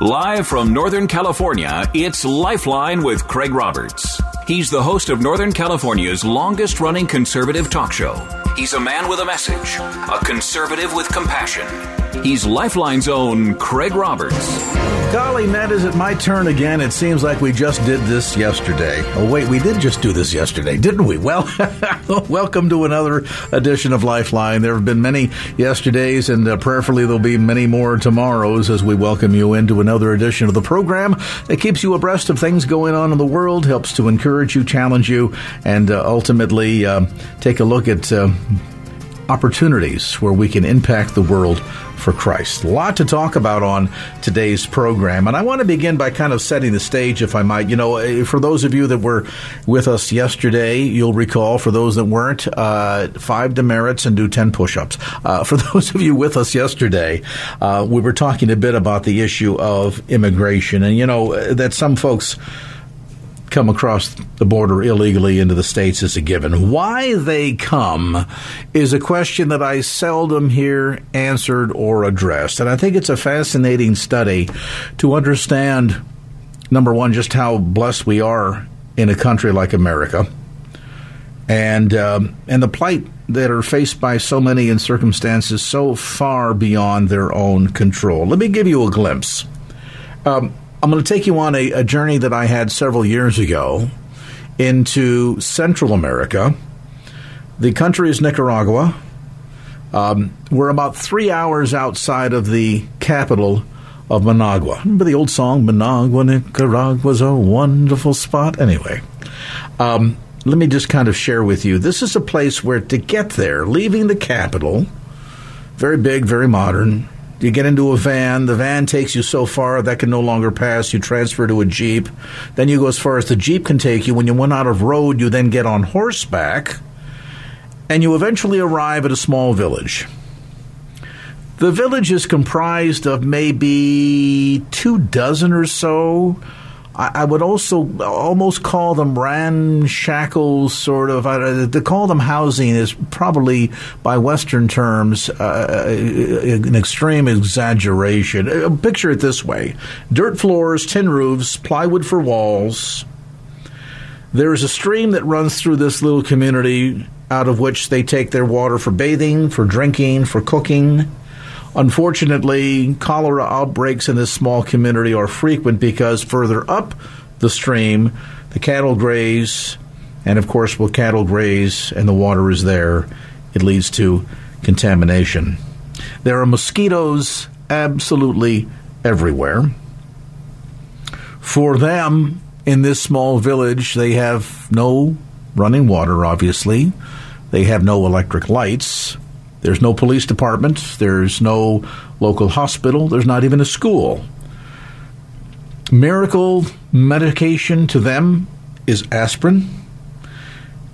Live from Northern California, it's Lifeline with Craig Roberts. He's the host of Northern California's longest running conservative talk show. He's a man with a message, a conservative with compassion. He's Lifeline's own Craig Roberts. Golly, Matt, is it my turn again? It seems like we just did this yesterday. Oh, wait, we did just do this yesterday, didn't we? Well, welcome to another edition of Lifeline. There have been many yesterdays, and uh, prayerfully there'll be many more tomorrows as we welcome you into another edition of the program that keeps you abreast of things going on in the world, helps to encourage you, challenge you, and uh, ultimately uh, take a look at uh, opportunities where we can impact the world for Christ. A lot to talk about on today's program, and I want to begin by kind of setting the stage, if I might. You know, eh, for those of you that were with us yesterday, you'll recall, for those that weren't, uh, five demerits and do 10 push ups. Uh, for those of you with us yesterday, uh, we were talking a bit about the issue of immigration, and, you know, that some folks come across the border illegally into the states is a given. Why they come is a question that I seldom hear answered or addressed. And I think it's a fascinating study to understand, number one, just how blessed we are in a country like America. And um, and the plight that are faced by so many in circumstances so far beyond their own control. Let me give you a glimpse. Um, I'm going to take you on a, a journey that I had several years ago into Central America. The country is Nicaragua. Um, we're about three hours outside of the capital of Managua. Remember the old song, Managua, Nicaragua's a wonderful spot? Anyway, um, let me just kind of share with you. This is a place where to get there, leaving the capital, very big, very modern, you get into a van. The van takes you so far that can no longer pass. You transfer to a jeep. Then you go as far as the jeep can take you. When you run out of road, you then get on horseback, and you eventually arrive at a small village. The village is comprised of maybe two dozen or so I, would also almost call them ramshackle sort of. Uh, to call them housing is probably, by Western terms, uh, an extreme exaggeration. Uh, picture it this way: dirt floors, tin roofs, plywood for walls. There is a stream that runs through this little community, out of which they take their water for bathing, for drinking, for cooking. Unfortunately, cholera outbreaks in this small community are frequent because further up the stream, the cattle graze, and of course, when cattle graze and the water is there, it leads to contamination. There are mosquitoes absolutely everywhere. For them, in this small village, they have no running water, obviously. They have no electric lights. There's no police department, there's no local hospital, there's not even a school. Miracle medication to them is aspirin.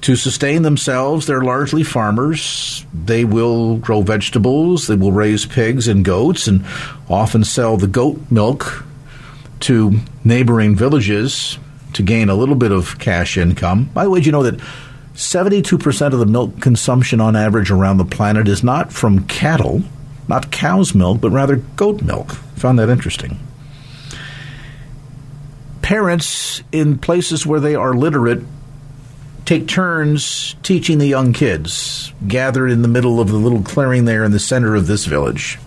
To sustain themselves, they're largely farmers. They will grow vegetables, they will raise pigs and goats, and often sell the goat milk to neighboring villages to gain a little bit of cash income. By the way, do you know that 72% of the milk consumption on average around the planet is not from cattle, not cow's milk, but rather goat milk. Found that interesting. Parents in places where they are literate take turns teaching the young kids, gathered in the middle of the little clearing there in the center of this village.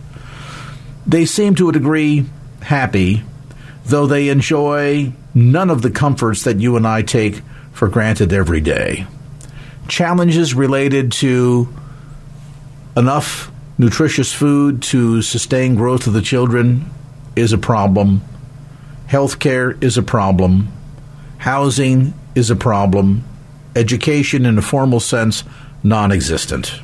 They seem to a degree happy, though they enjoy none of the comforts that you and I take for granted every day challenges related to enough nutritious food to sustain growth of the children is a problem. Healthcare is a problem. Housing is a problem. Education in a formal sense, non existent.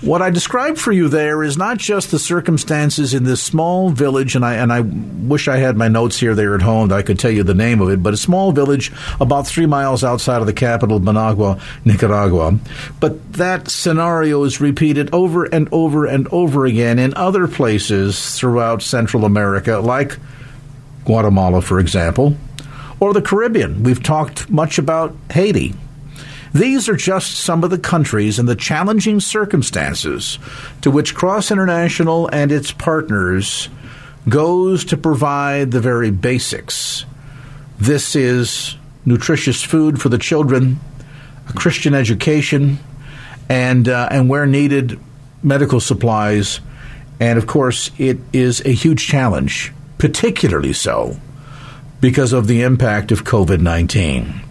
What I described for you there is not just the circumstances in this small village, and I and I wish I had my notes here there at home that I could tell you the name of it, but a small village about three miles outside of the capital, Managua, Nicaragua. But that scenario is repeated over and over and over again in other places throughout Central America, like Guatemala, for example, or the Caribbean. We've talked much about Haiti. These are just some of the countries and the challenging circumstances to which Cross International and its partners goes to provide the very basics. This is nutritious food for the children, a Christian education, and uh, and where needed, medical supplies, and of course, it is a huge challenge, particularly so because of the impact of COVID nineteen.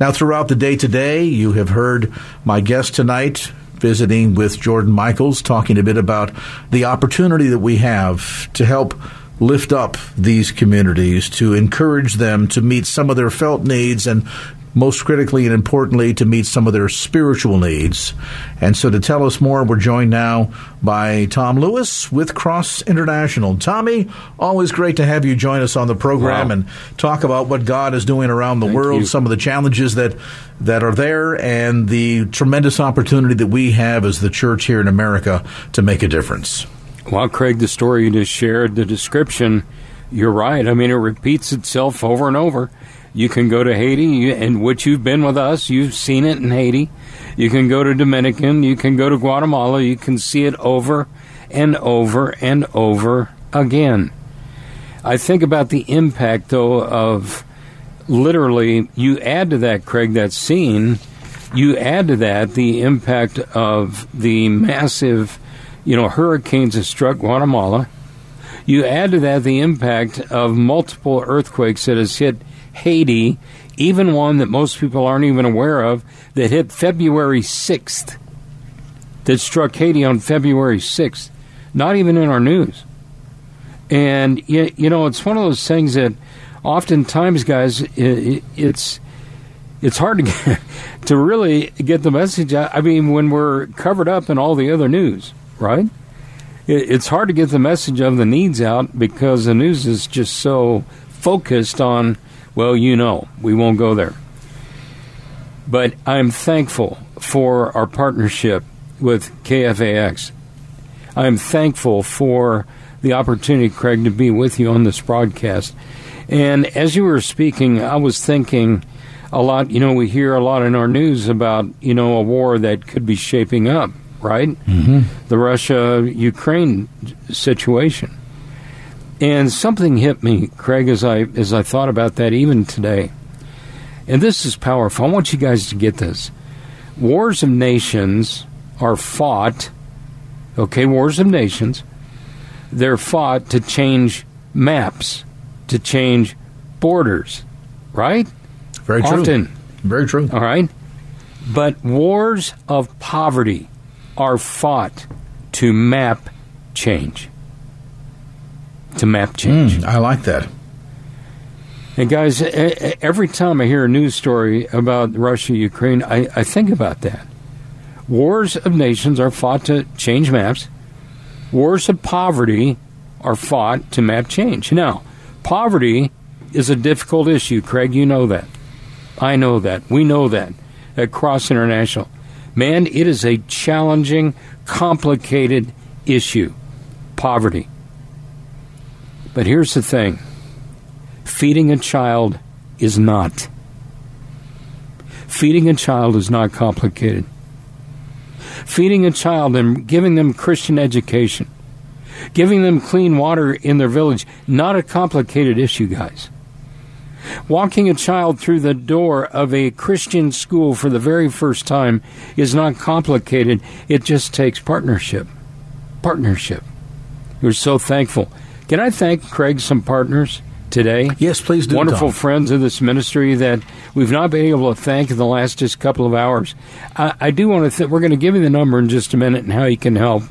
Now, throughout the day today, you have heard my guest tonight visiting with Jordan Michaels, talking a bit about the opportunity that we have to help lift up these communities, to encourage them to meet some of their felt needs and most critically and importantly, to meet some of their spiritual needs. And so to tell us more, we're joined now by Tom Lewis with Cross International. Tommy, always great to have you join us on the program wow. and talk about what God is doing around the Thank world, you. some of the challenges that that are there, and the tremendous opportunity that we have as the church here in America to make a difference. Well, Craig, the story you just shared, the description, you're right. I mean, it repeats itself over and over. You can go to Haiti, and which you've been with us, you've seen it in Haiti. You can go to Dominican, you can go to Guatemala, you can see it over and over and over again. I think about the impact, though, of literally, you add to that, Craig, that scene, you add to that the impact of the massive, you know, hurricanes that struck Guatemala. You add to that the impact of multiple earthquakes that has hit Haiti, even one that most people aren't even aware of, that hit February 6th, that struck Haiti on February 6th, not even in our news. And, you know, it's one of those things that oftentimes, guys, it's it's hard to get, to really get the message out. I mean, when we're covered up in all the other news, right? It's hard to get the message of the needs out because the news is just so focused on well, you know, we won't go there. But I'm thankful for our partnership with KFAX. I'm thankful for the opportunity, Craig, to be with you on this broadcast. And as you were speaking, I was thinking a lot. You know, we hear a lot in our news about, you know, a war that could be shaping up, right? Mm-hmm. The Russia Ukraine situation. And something hit me, Craig, as I as I thought about that even today. And this is powerful. I want you guys to get this. Wars of nations are fought, okay, wars of nations, they're fought to change maps, to change borders, right? Very true. Often. Very true. All right. But wars of poverty are fought to map change to map change. Mm, I like that. And guys, every time I hear a news story about Russia, Ukraine, I, I think about that. Wars of nations are fought to change maps. Wars of poverty are fought to map change. Now, poverty is a difficult issue, Craig. You know that. I know that. We know that at Cross International. Man, it is a challenging, complicated issue. Poverty. But here's the thing feeding a child is not. Feeding a child is not complicated. Feeding a child and giving them Christian education, giving them clean water in their village, not a complicated issue, guys. Walking a child through the door of a Christian school for the very first time is not complicated. It just takes partnership. Partnership. We're so thankful can I thank Craig some partners today? Yes, please do. Wonderful Tom. friends of this ministry that we've not been able to thank in the last just couple of hours. I, I do want to. Th- we're going to give you the number in just a minute and how you can help.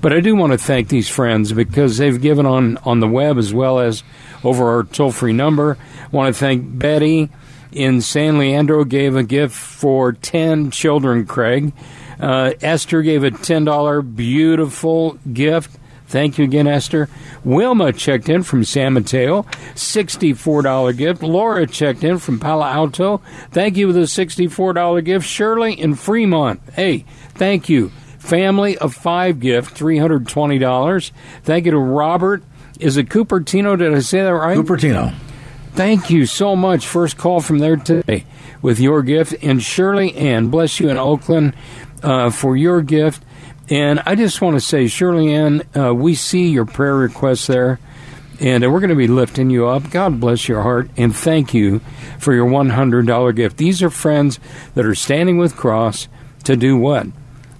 But I do want to thank these friends because they've given on on the web as well as over our toll free number. I want to thank Betty in San Leandro gave a gift for ten children. Craig Uh, Esther gave a $10 beautiful gift. Thank you again, Esther. Wilma checked in from San Mateo, $64 gift. Laura checked in from Palo Alto. Thank you with a $64 gift. Shirley in Fremont. Hey, thank you. Family of five gift, $320. Thank you to Robert. Is it Cupertino? Did I say that right? Cupertino. Thank you so much. First call from there today with your gift. And Shirley Ann, bless you in Oakland uh, for your gift. And I just want to say, Shirley Ann, uh, we see your prayer requests there, and uh, we're going to be lifting you up. God bless your heart, and thank you for your $100 gift. These are friends that are standing with Cross to do what?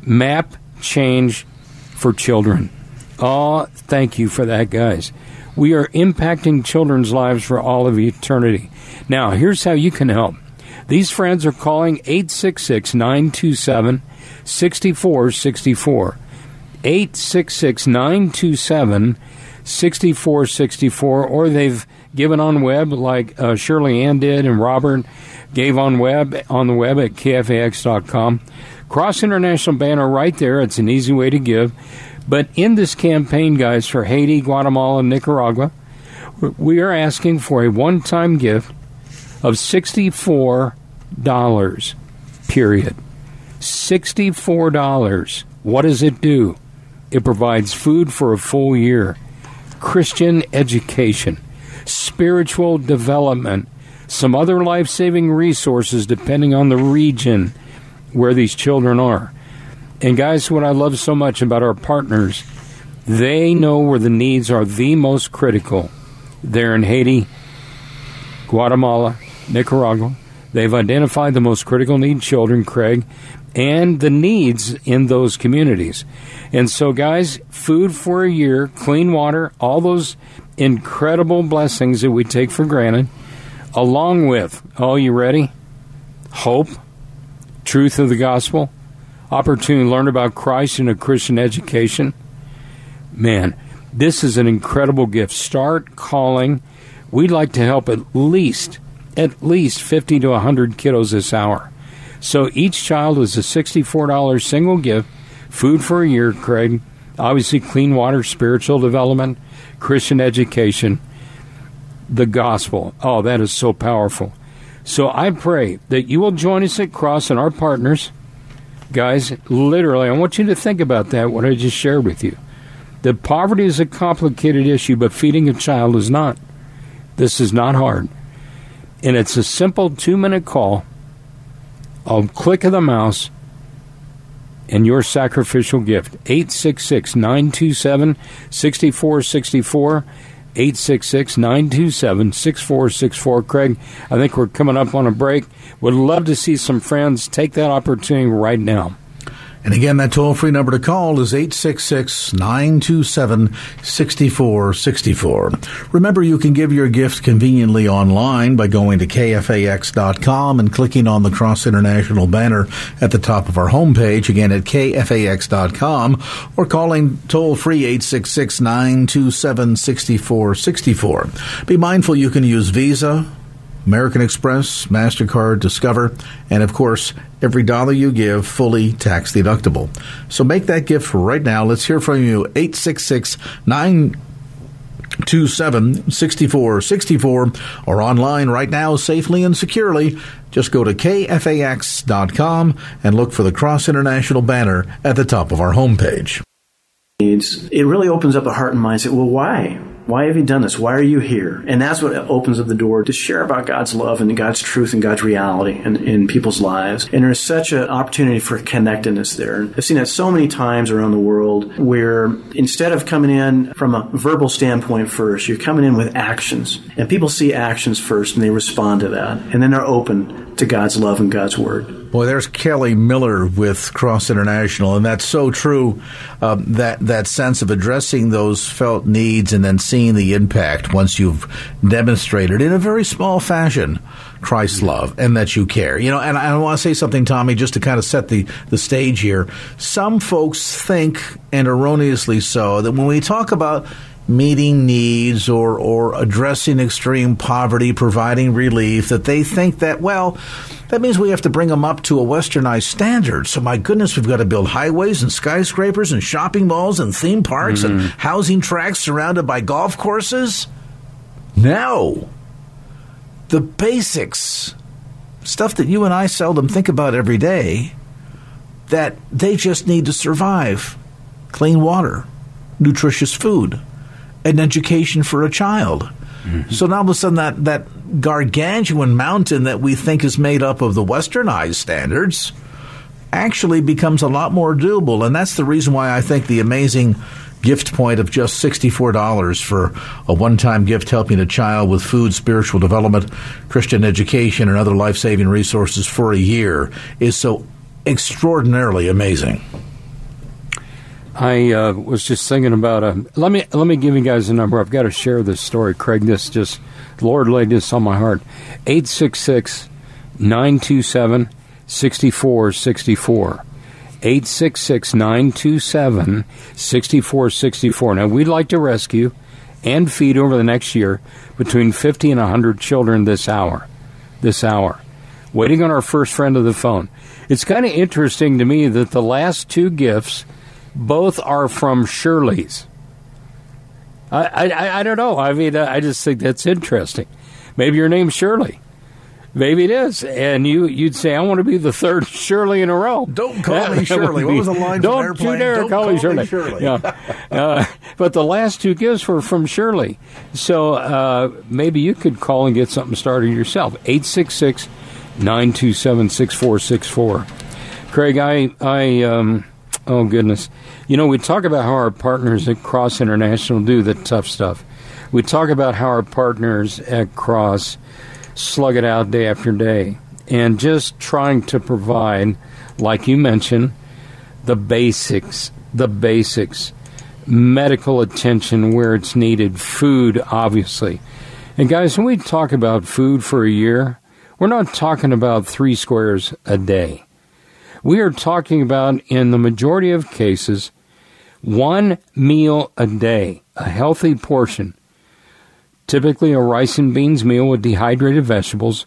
Map change for children. Oh, thank you for that, guys. We are impacting children's lives for all of eternity. Now, here's how you can help. These friends are calling 866 927 6464. 866 927 6464. Or they've given on web like uh, Shirley Ann did and Robert gave on web on the web at kfax.com. Cross International banner right there. It's an easy way to give. But in this campaign, guys, for Haiti, Guatemala, and Nicaragua, we are asking for a one time gift of $64, period. $64. What does it do? It provides food for a full year, Christian education, spiritual development, some other life saving resources depending on the region where these children are. And guys, what I love so much about our partners, they know where the needs are the most critical. They're in Haiti, Guatemala, Nicaragua. They've identified the most critical need children, Craig, and the needs in those communities. And so, guys, food for a year, clean water, all those incredible blessings that we take for granted, along with, oh, you ready? Hope, truth of the gospel, opportunity to learn about Christ in a Christian education. Man, this is an incredible gift. Start calling. We'd like to help at least at least 50 to 100 kiddos this hour. So each child is a $64 single gift, food for a year, Craig. Obviously, clean water, spiritual development, Christian education, the gospel. Oh, that is so powerful. So I pray that you will join us at Cross and our partners. Guys, literally, I want you to think about that, what I just shared with you. That poverty is a complicated issue, but feeding a child is not. This is not hard. And it's a simple two minute call, a click of the mouse, and your sacrificial gift. 866 927 6464. 866 927 6464. Craig, I think we're coming up on a break. Would love to see some friends take that opportunity right now. And again, that toll free number to call is 866 927 6464. Remember, you can give your gift conveniently online by going to kfax.com and clicking on the Cross International banner at the top of our homepage, again at kfax.com, or calling toll free 866 927 6464. Be mindful you can use Visa, American Express, MasterCard, Discover, and of course, every dollar you give fully tax deductible. So make that gift right now. Let's hear from you. 866 927 6464 or online right now safely and securely. Just go to kfax.com and look for the Cross International banner at the top of our homepage. It really opens up the heart and mind. Say, well, why? Why have you done this? Why are you here? And that's what opens up the door to share about God's love and God's truth and God's reality in, in people's lives. And there's such an opportunity for connectedness there. I've seen that so many times around the world where instead of coming in from a verbal standpoint first, you're coming in with actions. And people see actions first and they respond to that. And then they're open to God's love and God's word. Boy, there's Kelly Miller with Cross International, and that's so true. Um, that that sense of addressing those felt needs and then seeing the impact once you've demonstrated in a very small fashion Christ's love and that you care. You know, and I want to say something, Tommy, just to kind of set the the stage here. Some folks think, and erroneously so, that when we talk about meeting needs or, or addressing extreme poverty, providing relief, that they think that, well, that means we have to bring them up to a westernized standard. So, my goodness, we've got to build highways and skyscrapers and shopping malls and theme parks mm-hmm. and housing tracts surrounded by golf courses. No. The basics, stuff that you and I seldom think about every day, that they just need to survive clean water, nutritious food, an education for a child. Mm-hmm. So now all of a sudden, that, that gargantuan mountain that we think is made up of the westernized standards actually becomes a lot more doable. And that's the reason why I think the amazing gift point of just $64 for a one time gift helping a child with food, spiritual development, Christian education, and other life saving resources for a year is so extraordinarily amazing. I uh, was just thinking about a. Uh, let me let me give you guys a number. I've got to share this story, Craig. This just Lord laid this on my heart. 866 927 6464. 866 927 6464. Now, we'd like to rescue and feed over the next year between 50 and 100 children this hour. This hour. Waiting on our first friend of the phone. It's kind of interesting to me that the last two gifts both are from Shirley's. I, I, I don't know. I mean, I just think that's interesting. Maybe your name's Shirley. Maybe it is, and you you'd say, "I want to be the third Shirley in a row." Don't call me Shirley. What was the line Don't you dare Don't call, call me Shirley. Shirley. yeah. Uh, but the last two gifts were from Shirley, so uh, maybe you could call and get something started yourself. 866 927 6464. Craig, I I um, oh goodness, you know we talk about how our partners at Cross International do the tough stuff. We talk about how our partners at Cross slug it out day after day and just trying to provide, like you mentioned, the basics, the basics, medical attention where it's needed, food, obviously. And guys, when we talk about food for a year, we're not talking about three squares a day. We are talking about, in the majority of cases, one meal a day, a healthy portion typically a rice and beans meal with dehydrated vegetables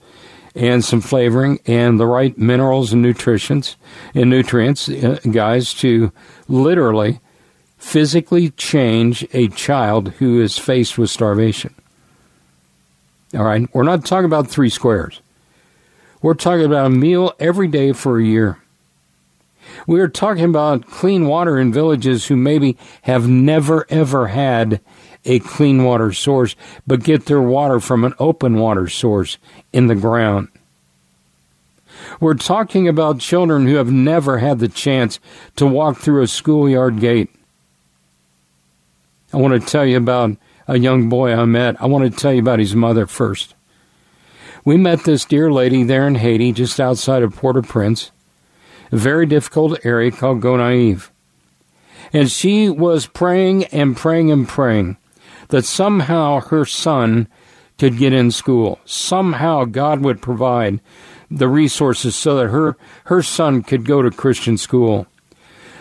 and some flavoring and the right minerals and nutrients and nutrients, uh, guys, to literally physically change a child who is faced with starvation. All right, we're not talking about three squares. We're talking about a meal every day for a year. We are talking about clean water in villages who maybe have never ever had a clean water source, but get their water from an open water source in the ground. We're talking about children who have never had the chance to walk through a schoolyard gate. I want to tell you about a young boy I met. I want to tell you about his mother first. We met this dear lady there in Haiti, just outside of Port au Prince, very difficult area called Gonaïves. And she was praying and praying and praying that somehow her son could get in school. Somehow God would provide the resources so that her, her son could go to Christian school.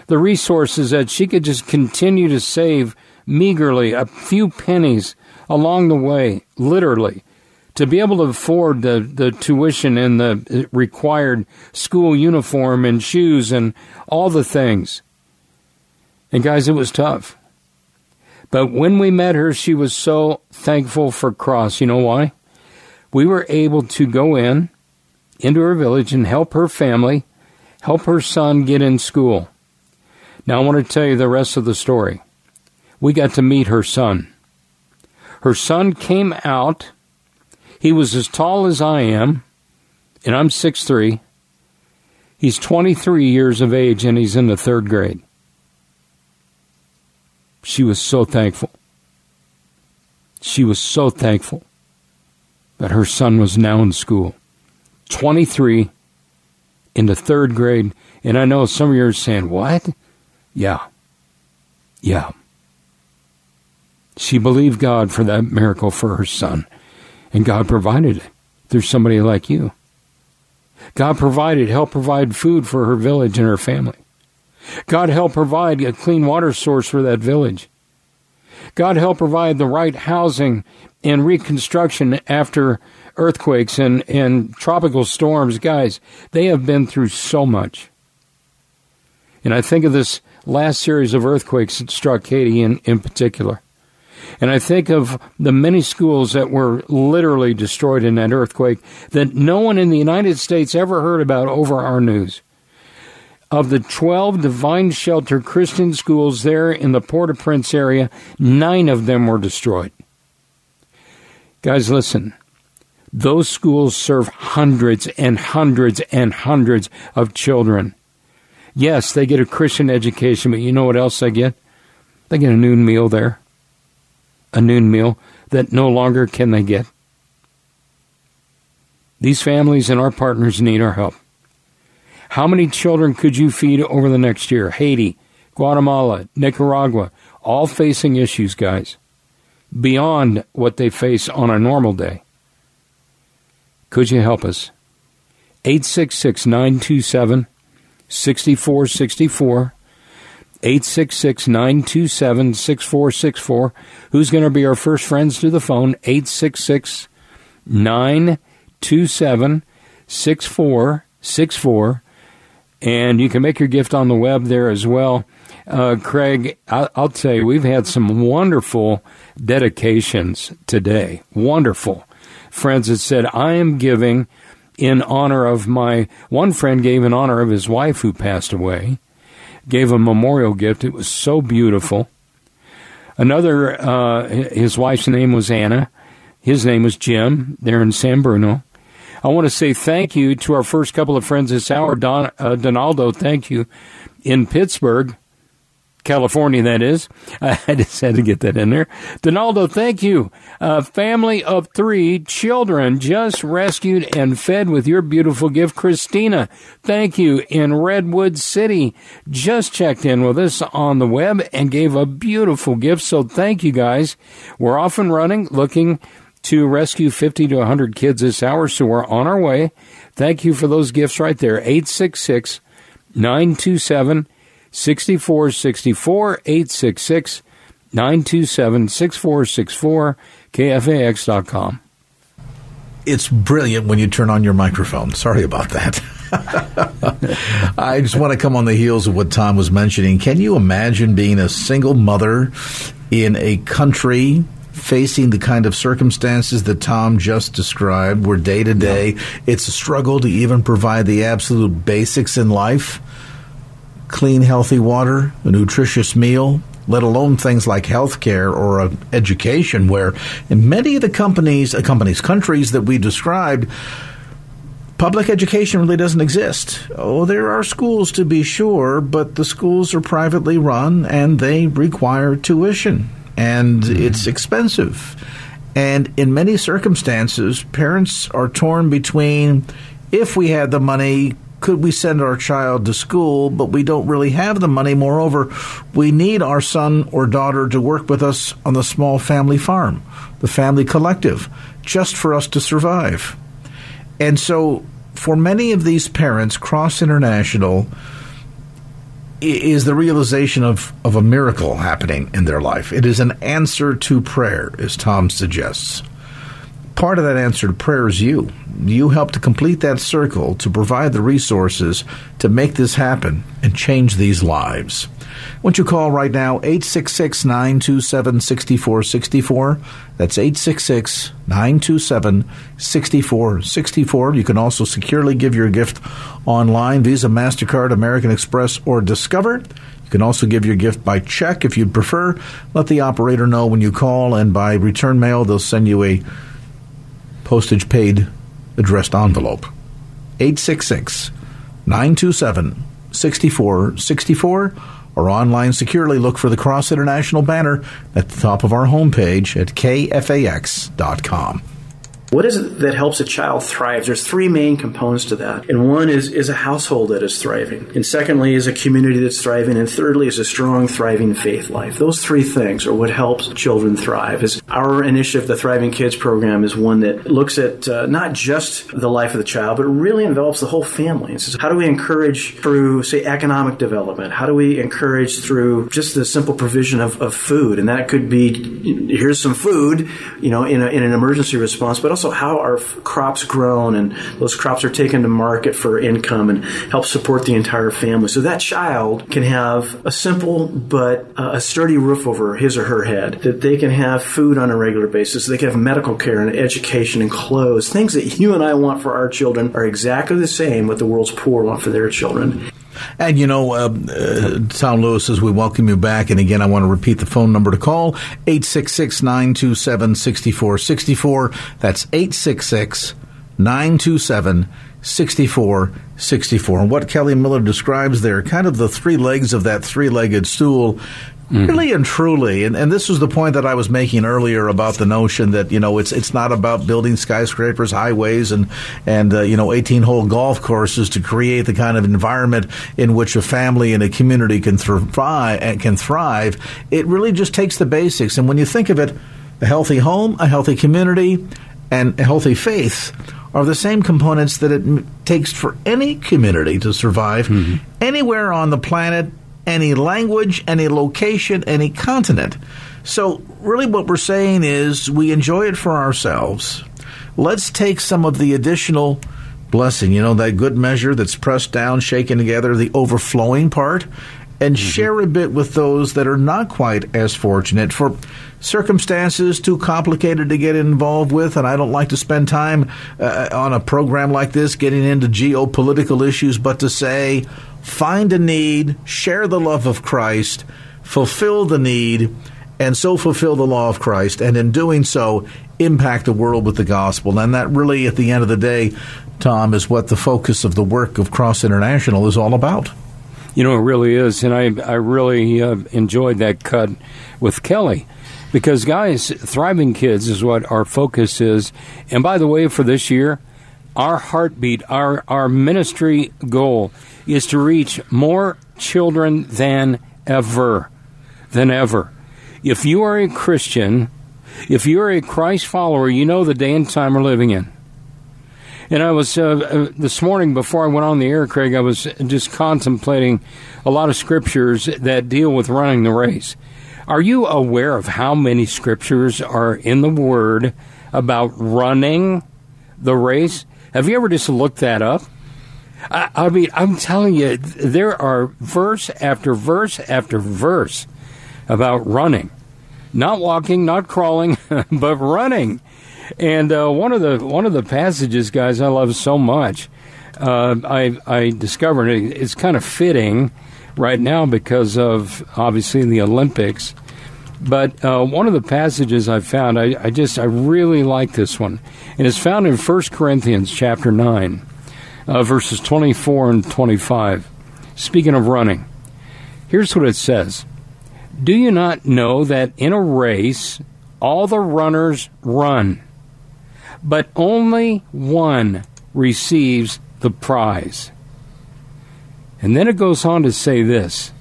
The resources that she could just continue to save meagerly a few pennies along the way, literally, to be able to afford the, the tuition and the required school uniform and shoes and all the things. And guys, it was tough. But when we met her, she was so thankful for Cross. You know why? We were able to go in into her village and help her family, help her son get in school. Now I want to tell you the rest of the story. We got to meet her son. Her son came out. He was as tall as I am, and I'm six three. He's 23 years of age and he's in the third grade. She was so thankful. She was so thankful that her son was now in school. 23 in the third grade. And I know some of you are saying, What? Yeah. Yeah. She believed God for that miracle for her son. And God provided it through somebody like you. God provided, helped provide food for her village and her family. God help provide a clean water source for that village. God help provide the right housing and reconstruction after earthquakes and, and tropical storms. Guys, they have been through so much. And I think of this last series of earthquakes that struck Haiti in, in particular. And I think of the many schools that were literally destroyed in that earthquake that no one in the United States ever heard about over our news. Of the 12 Divine Shelter Christian schools there in the Port au Prince area, nine of them were destroyed. Guys, listen. Those schools serve hundreds and hundreds and hundreds of children. Yes, they get a Christian education, but you know what else they get? They get a noon meal there. A noon meal that no longer can they get. These families and our partners need our help. How many children could you feed over the next year? Haiti, Guatemala, Nicaragua, all facing issues, guys, beyond what they face on a normal day. Could you help us? 866 927 6464. 866 927 6464. Who's going to be our first friends to the phone? 866 927 6464. And you can make your gift on the web there as well. Uh, Craig, I'll, I'll tell you, we've had some wonderful dedications today. Wonderful. Friends that said, I am giving in honor of my one friend gave in honor of his wife who passed away gave a memorial gift. It was so beautiful. Another uh, his wife's name was anna. His name was jim they're in san bruno. I want to say thank you to our first couple of friends this hour. Don, uh, donaldo thank you. In pittsburg California, that is. I just had to get that in there. Donaldo, thank you. A family of three children just rescued and fed with your beautiful gift. Christina, thank you. In Redwood City, just checked in with us on the web and gave a beautiful gift. So thank you guys. We're off and running, looking to rescue 50 to 100 kids this hour. So we're on our way. Thank you for those gifts right there. 866 927 6464 866 927 6464 KFAX.com. It's brilliant when you turn on your microphone. Sorry about that. I just want to come on the heels of what Tom was mentioning. Can you imagine being a single mother in a country facing the kind of circumstances that Tom just described, where day to day it's a struggle to even provide the absolute basics in life? Clean, healthy water, a nutritious meal, let alone things like healthcare or uh, education, where in many of the companies, uh, companies, countries that we described, public education really doesn't exist. Oh, there are schools to be sure, but the schools are privately run and they require tuition, and mm-hmm. it's expensive. And in many circumstances, parents are torn between if we had the money, could we send our child to school, but we don't really have the money. Moreover, we need our son or daughter to work with us on the small family farm, the family collective, just for us to survive. And so, for many of these parents, Cross International is the realization of, of a miracle happening in their life. It is an answer to prayer, as Tom suggests part of that answer to prayer is you. You help to complete that circle to provide the resources to make this happen and change these lives. Won't you call right now 866 927 6464? That's 866 927 6464. You can also securely give your gift online Visa, MasterCard, American Express, or Discover. You can also give your gift by check if you'd prefer. Let the operator know when you call, and by return mail, they'll send you a postage paid addressed envelope. 866 927 6464 or online securely look for the Cross International banner at the top of our homepage at kfax.com. What is it that helps a child thrive? There's three main components to that. And one is, is a household that is thriving. And secondly is a community that's thriving. And thirdly is a strong, thriving faith life. Those three things are what helps children thrive. Is our initiative, the Thriving Kids program, is one that looks at uh, not just the life of the child, but really envelops the whole family. It's how do we encourage through, say, economic development? How do we encourage through just the simple provision of, of food? And that could be, here's some food, you know, in, a, in an emergency response, but also how are crops grown and those crops are taken to market for income and help support the entire family. So that child can have a simple but uh, a sturdy roof over his or her head, that they can have food on a regular basis, they can have medical care and education and clothes. Things that you and I want for our children are exactly the same what the world's poor want for their children. And you know, uh, uh, Tom Lewis says we welcome you back. And again, I want to repeat the phone number to call 866 927 6464. That's 866 927 6464. And what Kelly Miller describes there, kind of the three legs of that three legged stool, Mm-hmm. Really and truly, and, and this was the point that I was making earlier about the notion that you know it's it's not about building skyscrapers, highways, and and uh, you know eighteen hole golf courses to create the kind of environment in which a family and a community can thrive and can thrive. It really just takes the basics, and when you think of it, a healthy home, a healthy community, and a healthy faith are the same components that it takes for any community to survive mm-hmm. anywhere on the planet any language, any location, any continent. So, really, what we're saying is we enjoy it for ourselves. Let's take some of the additional blessing, you know, that good measure that's pressed down, shaken together, the overflowing part, and mm-hmm. share a bit with those that are not quite as fortunate for circumstances too complicated to get involved with. And I don't like to spend time uh, on a program like this getting into geopolitical issues, but to say, find a need, share the love of Christ, fulfill the need, and so fulfill the law of Christ, and in doing so, impact the world with the gospel. And that really, at the end of the day, Tom, is what the focus of the work of Cross International is all about. You know, it really is. And I, I really uh, enjoyed that cut with Kelly. Because, guys, Thriving Kids is what our focus is. And by the way, for this year, our heartbeat, our, our ministry goal is to reach more children than ever. Than ever. If you are a Christian, if you're a Christ follower, you know the day and time we're living in. And I was, uh, uh, this morning before I went on the air, Craig, I was just contemplating a lot of scriptures that deal with running the race. Are you aware of how many scriptures are in the Word about running the race? Have you ever just looked that up? I, I mean, I'm telling you, there are verse after verse after verse about running, not walking, not crawling, but running. And uh, one of the one of the passages, guys, I love so much. Uh, I I discovered it, it's kind of fitting right now because of obviously the Olympics. But uh, one of the passages I found, I, I, just I really like this one, and it's found in 1 Corinthians chapter nine uh, verses 24 and 25. Speaking of running, here's what it says Do you not know that in a race all the runners run, but only one receives the prize? And then it goes on to say this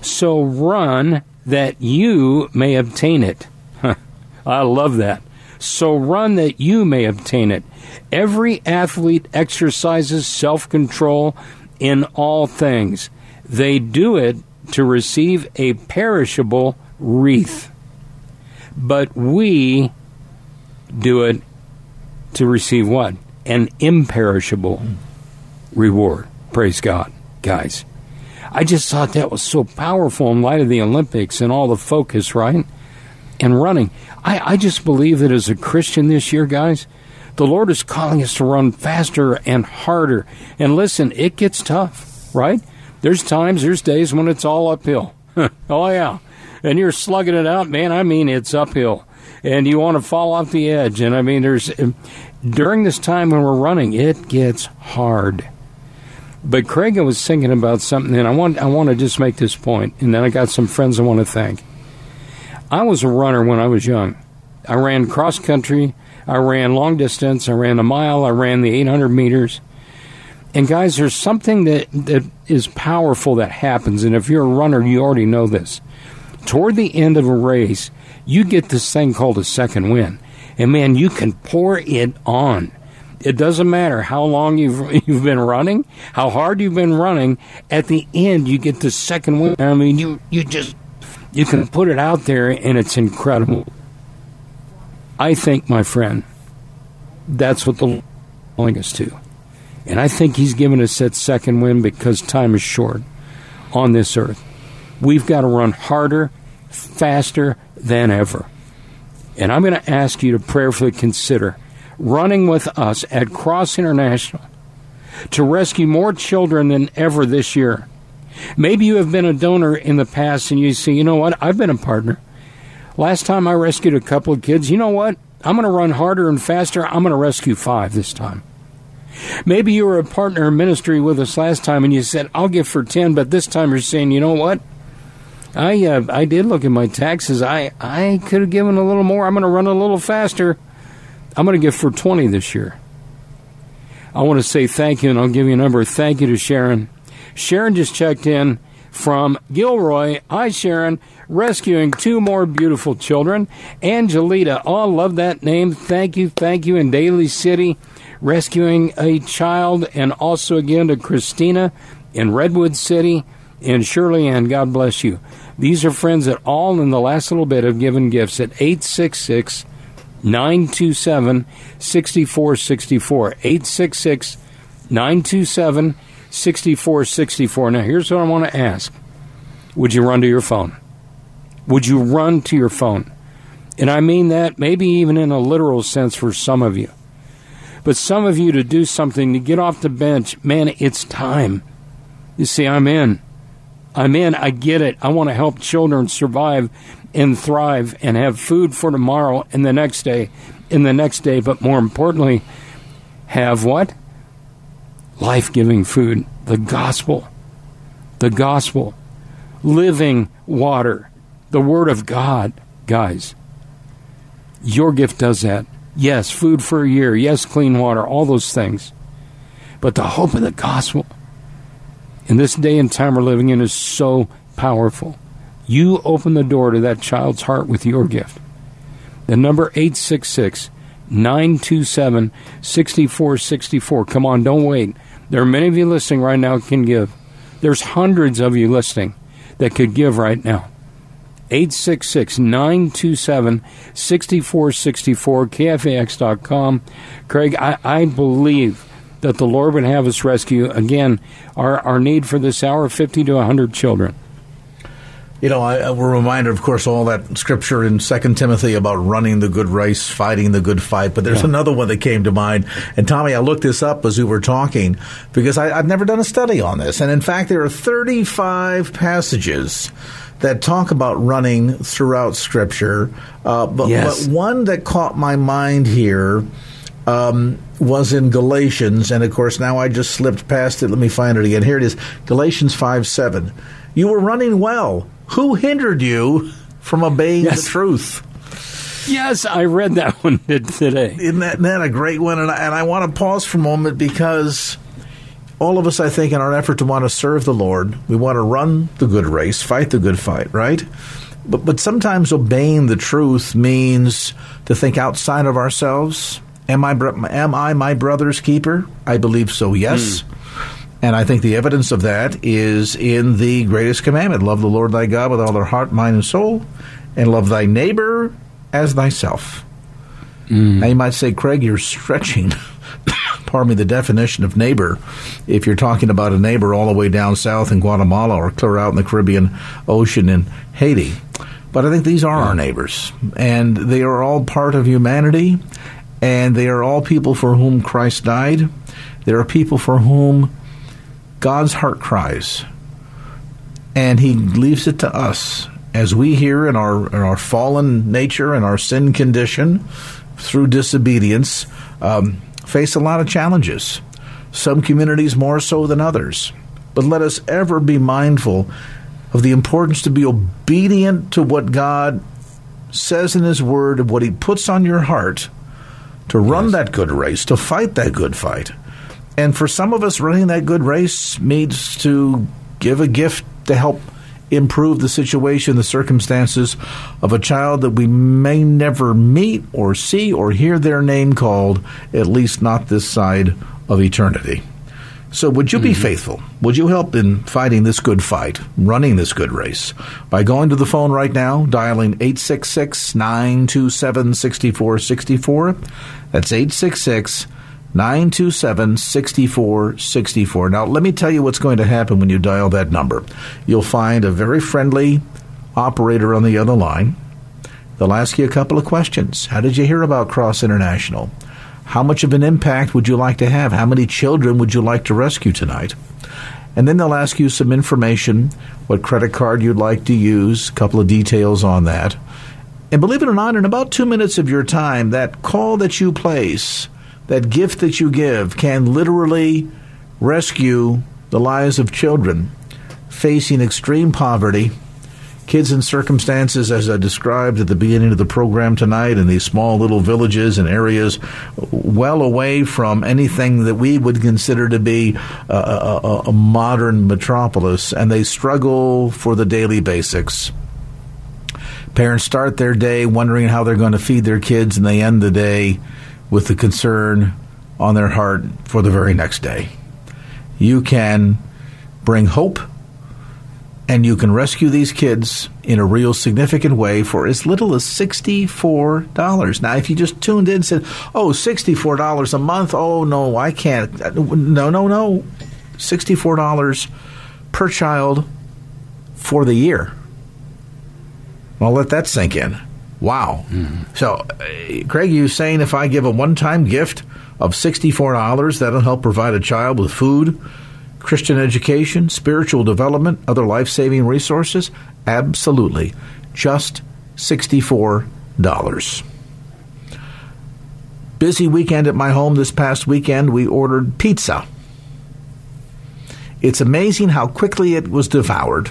So run that you may obtain it. I love that. So run that you may obtain it. Every athlete exercises self control in all things. They do it to receive a perishable wreath. But we do it to receive what? An imperishable reward. Praise God, guys. I just thought that was so powerful in light of the Olympics and all the focus, right? And running. I, I just believe that as a Christian this year, guys, the Lord is calling us to run faster and harder. And listen, it gets tough, right? There's times, there's days when it's all uphill. oh, yeah. And you're slugging it out, man. I mean, it's uphill. And you want to fall off the edge. And I mean, there's, during this time when we're running, it gets hard. But Craig, I was thinking about something, and I want, I want to just make this point, and then I got some friends I want to thank. I was a runner when I was young. I ran cross country, I ran long distance. I ran a mile. I ran the 800 meters. And guys, there's something that, that is powerful that happens. And if you're a runner, you already know this. Toward the end of a race, you get this thing called a second wind. And man, you can pour it on. It doesn't matter how long you've you've been running, how hard you've been running. At the end, you get the second wind. I mean, you you just you can put it out there, and it's incredible. I think, my friend, that's what the calling us to, and I think He's given us that second wind because time is short on this earth. We've got to run harder, faster than ever. And I'm going to ask you to prayerfully consider running with us at Cross International to rescue more children than ever this year. Maybe you have been a donor in the past and you say, you know what, I've been a partner. Last time I rescued a couple of kids, you know what? I'm going to run harder and faster. I'm going to rescue five this time. Maybe you were a partner in ministry with us last time and you said, I'll give for 10, but this time you're saying, you know what? I uh, I did look at my taxes. I, I could have given a little more. I'm going to run a little faster. I'm going to give for 20 this year. I want to say thank you, and I'll give you a number. Thank you to Sharon. Sharon just checked in from Gilroy. Hi, Sharon. Rescuing two more beautiful children. Angelita. Oh, love that name. Thank you. Thank you. In Daly City, rescuing a child. And also again to Christina in Redwood City. And Shirley Ann, God bless you. These are friends that all in the last little bit have given gifts at 866 927 6464. 866 927 6464. Now, here's what I want to ask Would you run to your phone? Would you run to your phone? And I mean that maybe even in a literal sense for some of you. But some of you to do something, to get off the bench, man, it's time. You see, I'm in. I'm in. I get it. I want to help children survive and thrive and have food for tomorrow and the next day and the next day, but more importantly, have what? Life giving food. The gospel. The gospel. Living water. The Word of God, guys. Your gift does that. Yes, food for a year. Yes, clean water. All those things. But the hope of the gospel in this day and time we're living in is so powerful. You open the door to that child's heart with your gift. The number 866 927 6464. Come on, don't wait. There are many of you listening right now can give. There's hundreds of you listening that could give right now. 866 927 6464, KFAX.com. Craig, I, I believe that the Lord would have us rescue, again, our, our need for this hour 50 to 100 children. You know, I, we're reminded, of course, all that scripture in Second Timothy about running the good race, fighting the good fight. But there's yeah. another one that came to mind. And Tommy, I looked this up as we were talking because I, I've never done a study on this. And in fact, there are 35 passages that talk about running throughout Scripture. Uh, but, yes. but one that caught my mind here um, was in Galatians, and of course now I just slipped past it. Let me find it again. Here it is, Galatians five seven. You were running well. Who hindered you from obeying yes. the truth? Yes, I read that one today. Isn't that, isn't that a great one? And I, and I want to pause for a moment because all of us, I think, in our effort to want to serve the Lord, we want to run the good race, fight the good fight, right? But, but sometimes obeying the truth means to think outside of ourselves, Am I am I my brother's keeper? I believe so. Yes. Mm. And I think the evidence of that is in the greatest commandment love the Lord thy God with all thy heart, mind, and soul, and love thy neighbor as thyself. Mm. Now you might say, Craig, you're stretching, pardon me, the definition of neighbor if you're talking about a neighbor all the way down south in Guatemala or clear out in the Caribbean Ocean in Haiti. But I think these are our neighbors, and they are all part of humanity, and they are all people for whom Christ died. There are people for whom God's heart cries, and He leaves it to us as we here in our in our fallen nature and our sin condition through disobedience um, face a lot of challenges. Some communities more so than others, but let us ever be mindful of the importance to be obedient to what God says in His Word, and what He puts on your heart to run that good race, to fight that good fight. And for some of us, running that good race means to give a gift to help improve the situation, the circumstances of a child that we may never meet or see or hear their name called, at least not this side of eternity. So, would you be mm-hmm. faithful? Would you help in fighting this good fight, running this good race, by going to the phone right now, dialing 866 927 6464? That's 866 927 6464. Now, let me tell you what's going to happen when you dial that number. You'll find a very friendly operator on the other line. They'll ask you a couple of questions. How did you hear about Cross International? How much of an impact would you like to have? How many children would you like to rescue tonight? And then they'll ask you some information, what credit card you'd like to use, a couple of details on that. And believe it or not, in about two minutes of your time, that call that you place, that gift that you give, can literally rescue the lives of children facing extreme poverty kids in circumstances as I described at the beginning of the program tonight in these small little villages and areas well away from anything that we would consider to be a, a, a modern metropolis, and they struggle for the daily basics. Parents start their day wondering how they're going to feed their kids, and they end the day with the concern on their heart for the very next day. You can bring hope and you can rescue these kids in a real significant way for as little as $64. Now, if you just tuned in and said, oh, $64 a month, oh, no, I can't. No, no, no. $64 per child for the year. I'll let that sink in. Wow. Mm-hmm. So, uh, Craig, you saying if I give a one time gift of $64, that'll help provide a child with food, Christian education, spiritual development, other life saving resources? Absolutely. Just $64. Busy weekend at my home this past weekend. We ordered pizza. It's amazing how quickly it was devoured.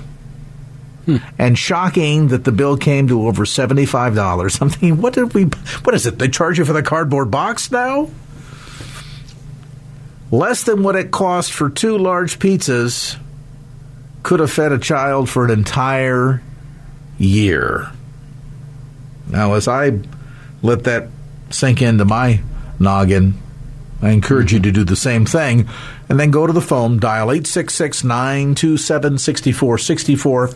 Hmm. And shocking that the bill came to over $75. I'm thinking, what did we, what is it? They charge you for the cardboard box now? Less than what it cost for two large pizzas could have fed a child for an entire year. Now, as I let that sink into my noggin, I encourage you to do the same thing and then go to the phone, dial 866 927 6464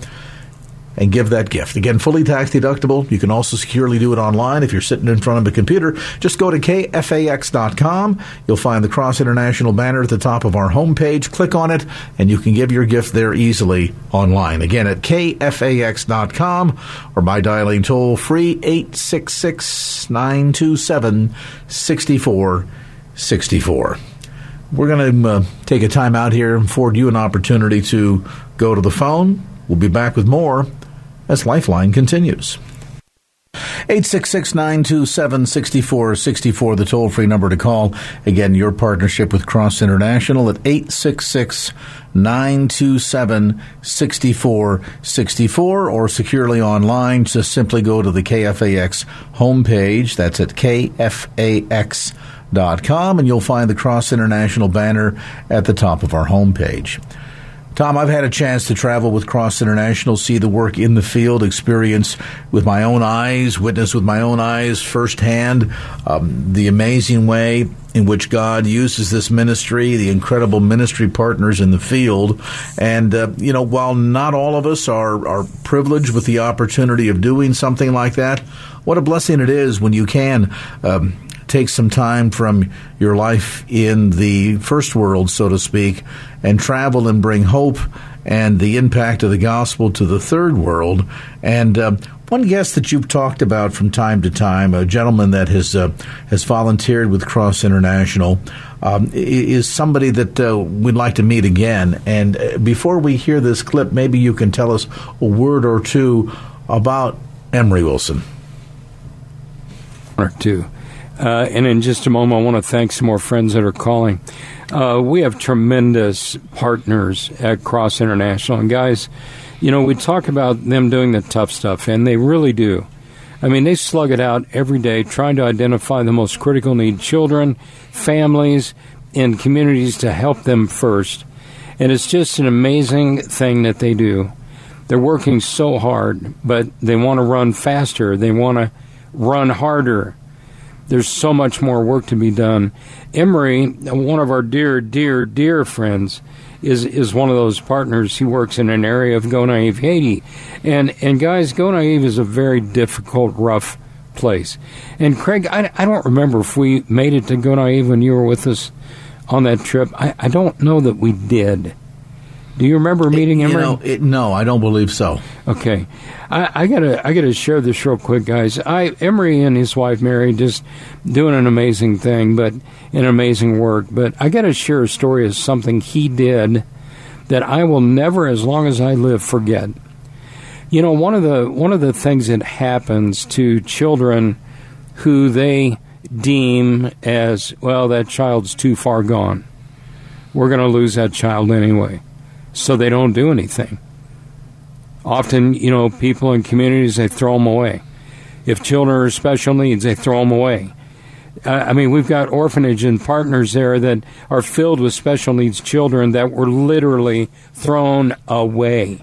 and give that gift. Again, fully tax deductible. You can also securely do it online if you're sitting in front of a computer. Just go to kfax.com. You'll find the Cross International banner at the top of our homepage. Click on it, and you can give your gift there easily online. Again, at kfax.com or by dialing toll free 866 927 6464. We're going to uh, take a time out here and afford you an opportunity to go to the phone. We'll be back with more as Lifeline continues. 866 927 6464, the toll free number to call. Again, your partnership with Cross International at 866 927 6464 or securely online. Just simply go to the KFAX homepage. That's at kfax.com and you'll find the Cross International banner at the top of our homepage. Tom, I've had a chance to travel with Cross International, see the work in the field, experience with my own eyes, witness with my own eyes firsthand um, the amazing way in which God uses this ministry, the incredible ministry partners in the field. And, uh, you know, while not all of us are, are privileged with the opportunity of doing something like that, what a blessing it is when you can. Um, take some time from your life in the first world, so to speak, and travel and bring hope and the impact of the gospel to the third world. And uh, one guest that you've talked about from time to time, a gentleman that has uh, has volunteered with Cross International, um, is somebody that uh, we'd like to meet again. And uh, before we hear this clip, maybe you can tell us a word or two about Emery Wilson. Or two. Uh, and in just a moment, I want to thank some more friends that are calling. Uh, we have tremendous partners at Cross International. And guys, you know, we talk about them doing the tough stuff, and they really do. I mean, they slug it out every day trying to identify the most critical need children, families, and communities to help them first. And it's just an amazing thing that they do. They're working so hard, but they want to run faster. They want to run harder. There's so much more work to be done. Emery, one of our dear, dear, dear friends, is is one of those partners. He works in an area of Gonaïve, Haiti, and and guys, Gonaïve is a very difficult, rough place. And Craig, I, I don't remember if we made it to Gonaïve when you were with us on that trip. I, I don't know that we did. Do you remember meeting him? You know, it, no, I don't believe so. Okay, I, I, gotta I gotta share this real quick, guys. I Emery and his wife Mary just doing an amazing thing, but an amazing work. But I gotta share a story of something he did that I will never, as long as I live, forget. You know, one of the one of the things that happens to children who they deem as well that child's too far gone. We're going to lose that child anyway so they don't do anything. Often, you know, people in communities, they throw them away. If children are special needs, they throw them away. I mean, we've got orphanage and partners there that are filled with special needs children that were literally thrown away.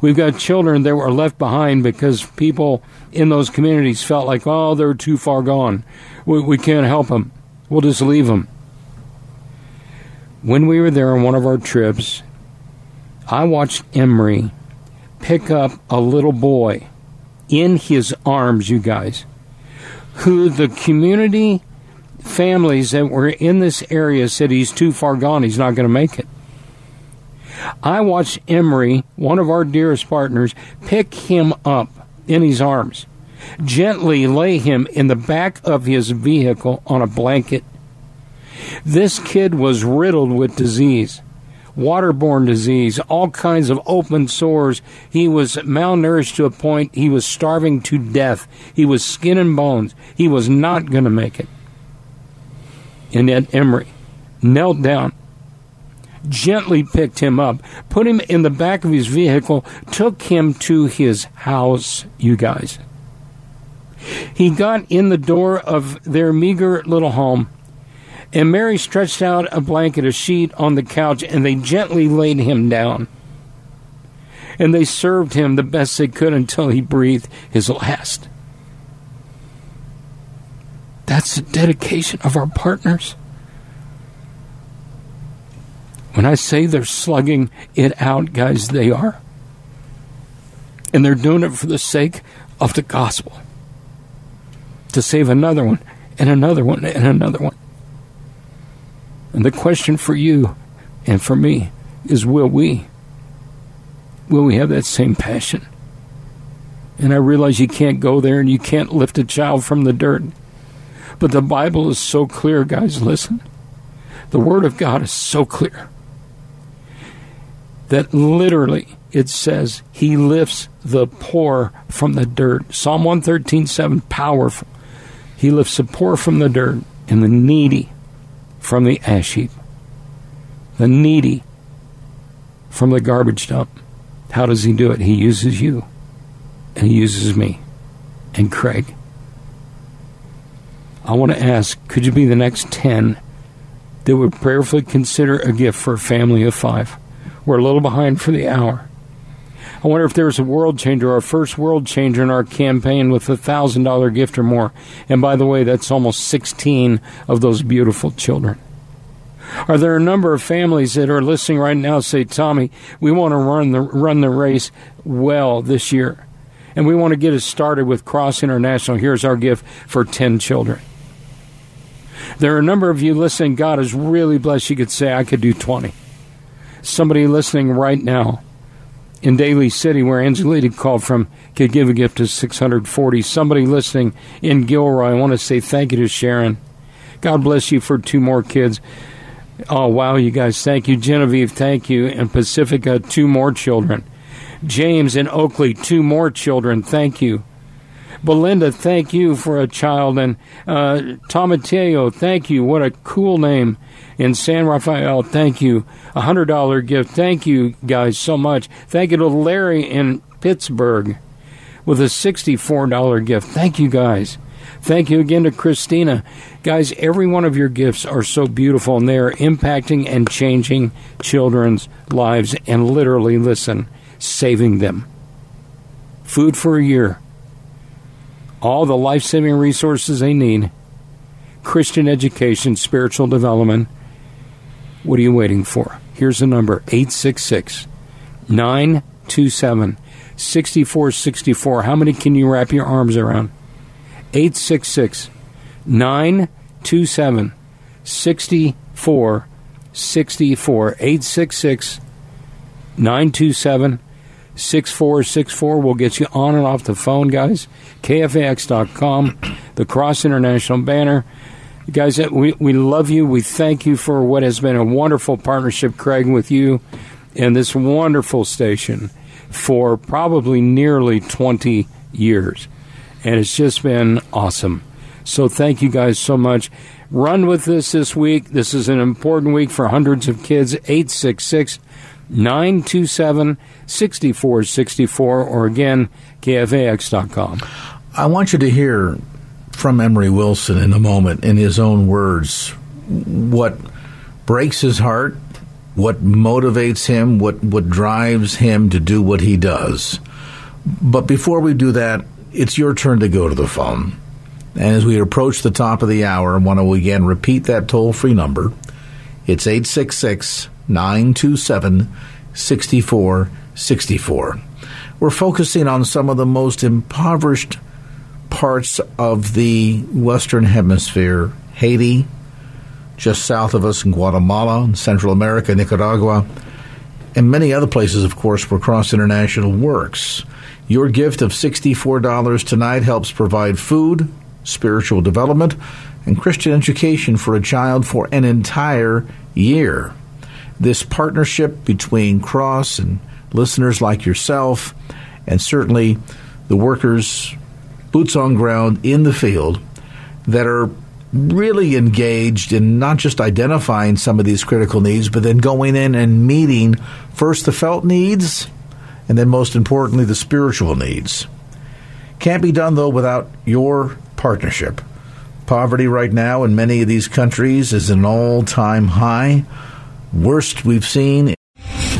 We've got children that were left behind because people in those communities felt like, oh, they're too far gone. We, we can't help them. We'll just leave them. When we were there on one of our trips, I watched Emery pick up a little boy in his arms, you guys, who the community families that were in this area said he's too far gone, he's not going to make it. I watched Emery, one of our dearest partners, pick him up in his arms, gently lay him in the back of his vehicle on a blanket. This kid was riddled with disease waterborne disease, all kinds of open sores. He was malnourished to a point he was starving to death. He was skin and bones. He was not going to make it. And Ed Emery knelt down, gently picked him up, put him in the back of his vehicle, took him to his house, you guys. He got in the door of their meager little home and Mary stretched out a blanket, a sheet on the couch, and they gently laid him down. And they served him the best they could until he breathed his last. That's the dedication of our partners. When I say they're slugging it out, guys, they are. And they're doing it for the sake of the gospel to save another one and another one and another one. And the question for you and for me is will we? Will we have that same passion? And I realize you can't go there and you can't lift a child from the dirt. But the Bible is so clear, guys. Listen. The Word of God is so clear that literally it says he lifts the poor from the dirt. Psalm 113 7, powerful. He lifts the poor from the dirt and the needy from the ash heap, the needy from the garbage dump. How does he do it? He uses you, and he uses me, and Craig. I want to ask could you be the next 10 that would prayerfully consider a gift for a family of five? We're a little behind for the hour. I wonder if there's a world changer, our first world changer in our campaign with a thousand dollar gift or more. And by the way, that's almost 16 of those beautiful children. Are there a number of families that are listening right now say, Tommy, we want to run the run the race well this year. And we want to get it started with Cross International. Here's our gift for 10 children. There are a number of you listening. God is really blessed. You could say, I could do 20. Somebody listening right now in Daly City, where Angelita called from, could give a gift of 640. Somebody listening in Gilroy, I want to say thank you to Sharon. God bless you for two more kids. Oh, wow, you guys, thank you. Genevieve, thank you. And Pacifica, two more children. James and Oakley, two more children, thank you. Belinda, thank you for a child. And uh, Tomateo, thank you. What a cool name in San Rafael. Thank you. A hundred dollar gift. Thank you guys so much. Thank you to Larry in Pittsburg. with a $64 gift. Thank you guys. Thank you again to Christina. Guys, every one of your gifts are so beautiful and they are impacting and changing children's lives and literally, listen, saving them. Food for a year. All the life saving resources they need. Christian education, spiritual development. What are you waiting for? Here's the number 866 927 6464. How many can you wrap your arms around? 866 927 6464. 866 927 6464 will get you on and off the phone, guys. KFAX.com, the Cross International banner. Guys, we, we love you. We thank you for what has been a wonderful partnership, Craig, with you and this wonderful station for probably nearly 20 years. And it's just been awesome. So thank you guys so much. Run with this this week. This is an important week for hundreds of kids. 866 927 6464 or again, KFAX.com. I want you to hear from Emery Wilson in a moment in his own words what breaks his heart, what motivates him, what, what drives him to do what he does. But before we do that, it's your turn to go to the phone. And as we approach the top of the hour, I want to again repeat that toll free number. It's 866 927 6464. We're focusing on some of the most impoverished parts of the Western Hemisphere Haiti, just south of us in Guatemala, Central America, Nicaragua, and many other places, of course, where Cross International works. Your gift of $64 tonight helps provide food, spiritual development, and Christian education for a child for an entire year. This partnership between Cross and listeners like yourself, and certainly the workers boots on ground in the field that are really engaged in not just identifying some of these critical needs, but then going in and meeting first the felt needs and then most importantly the spiritual needs. Can't be done though without your partnership. Poverty right now in many of these countries is an all time high, worst we've seen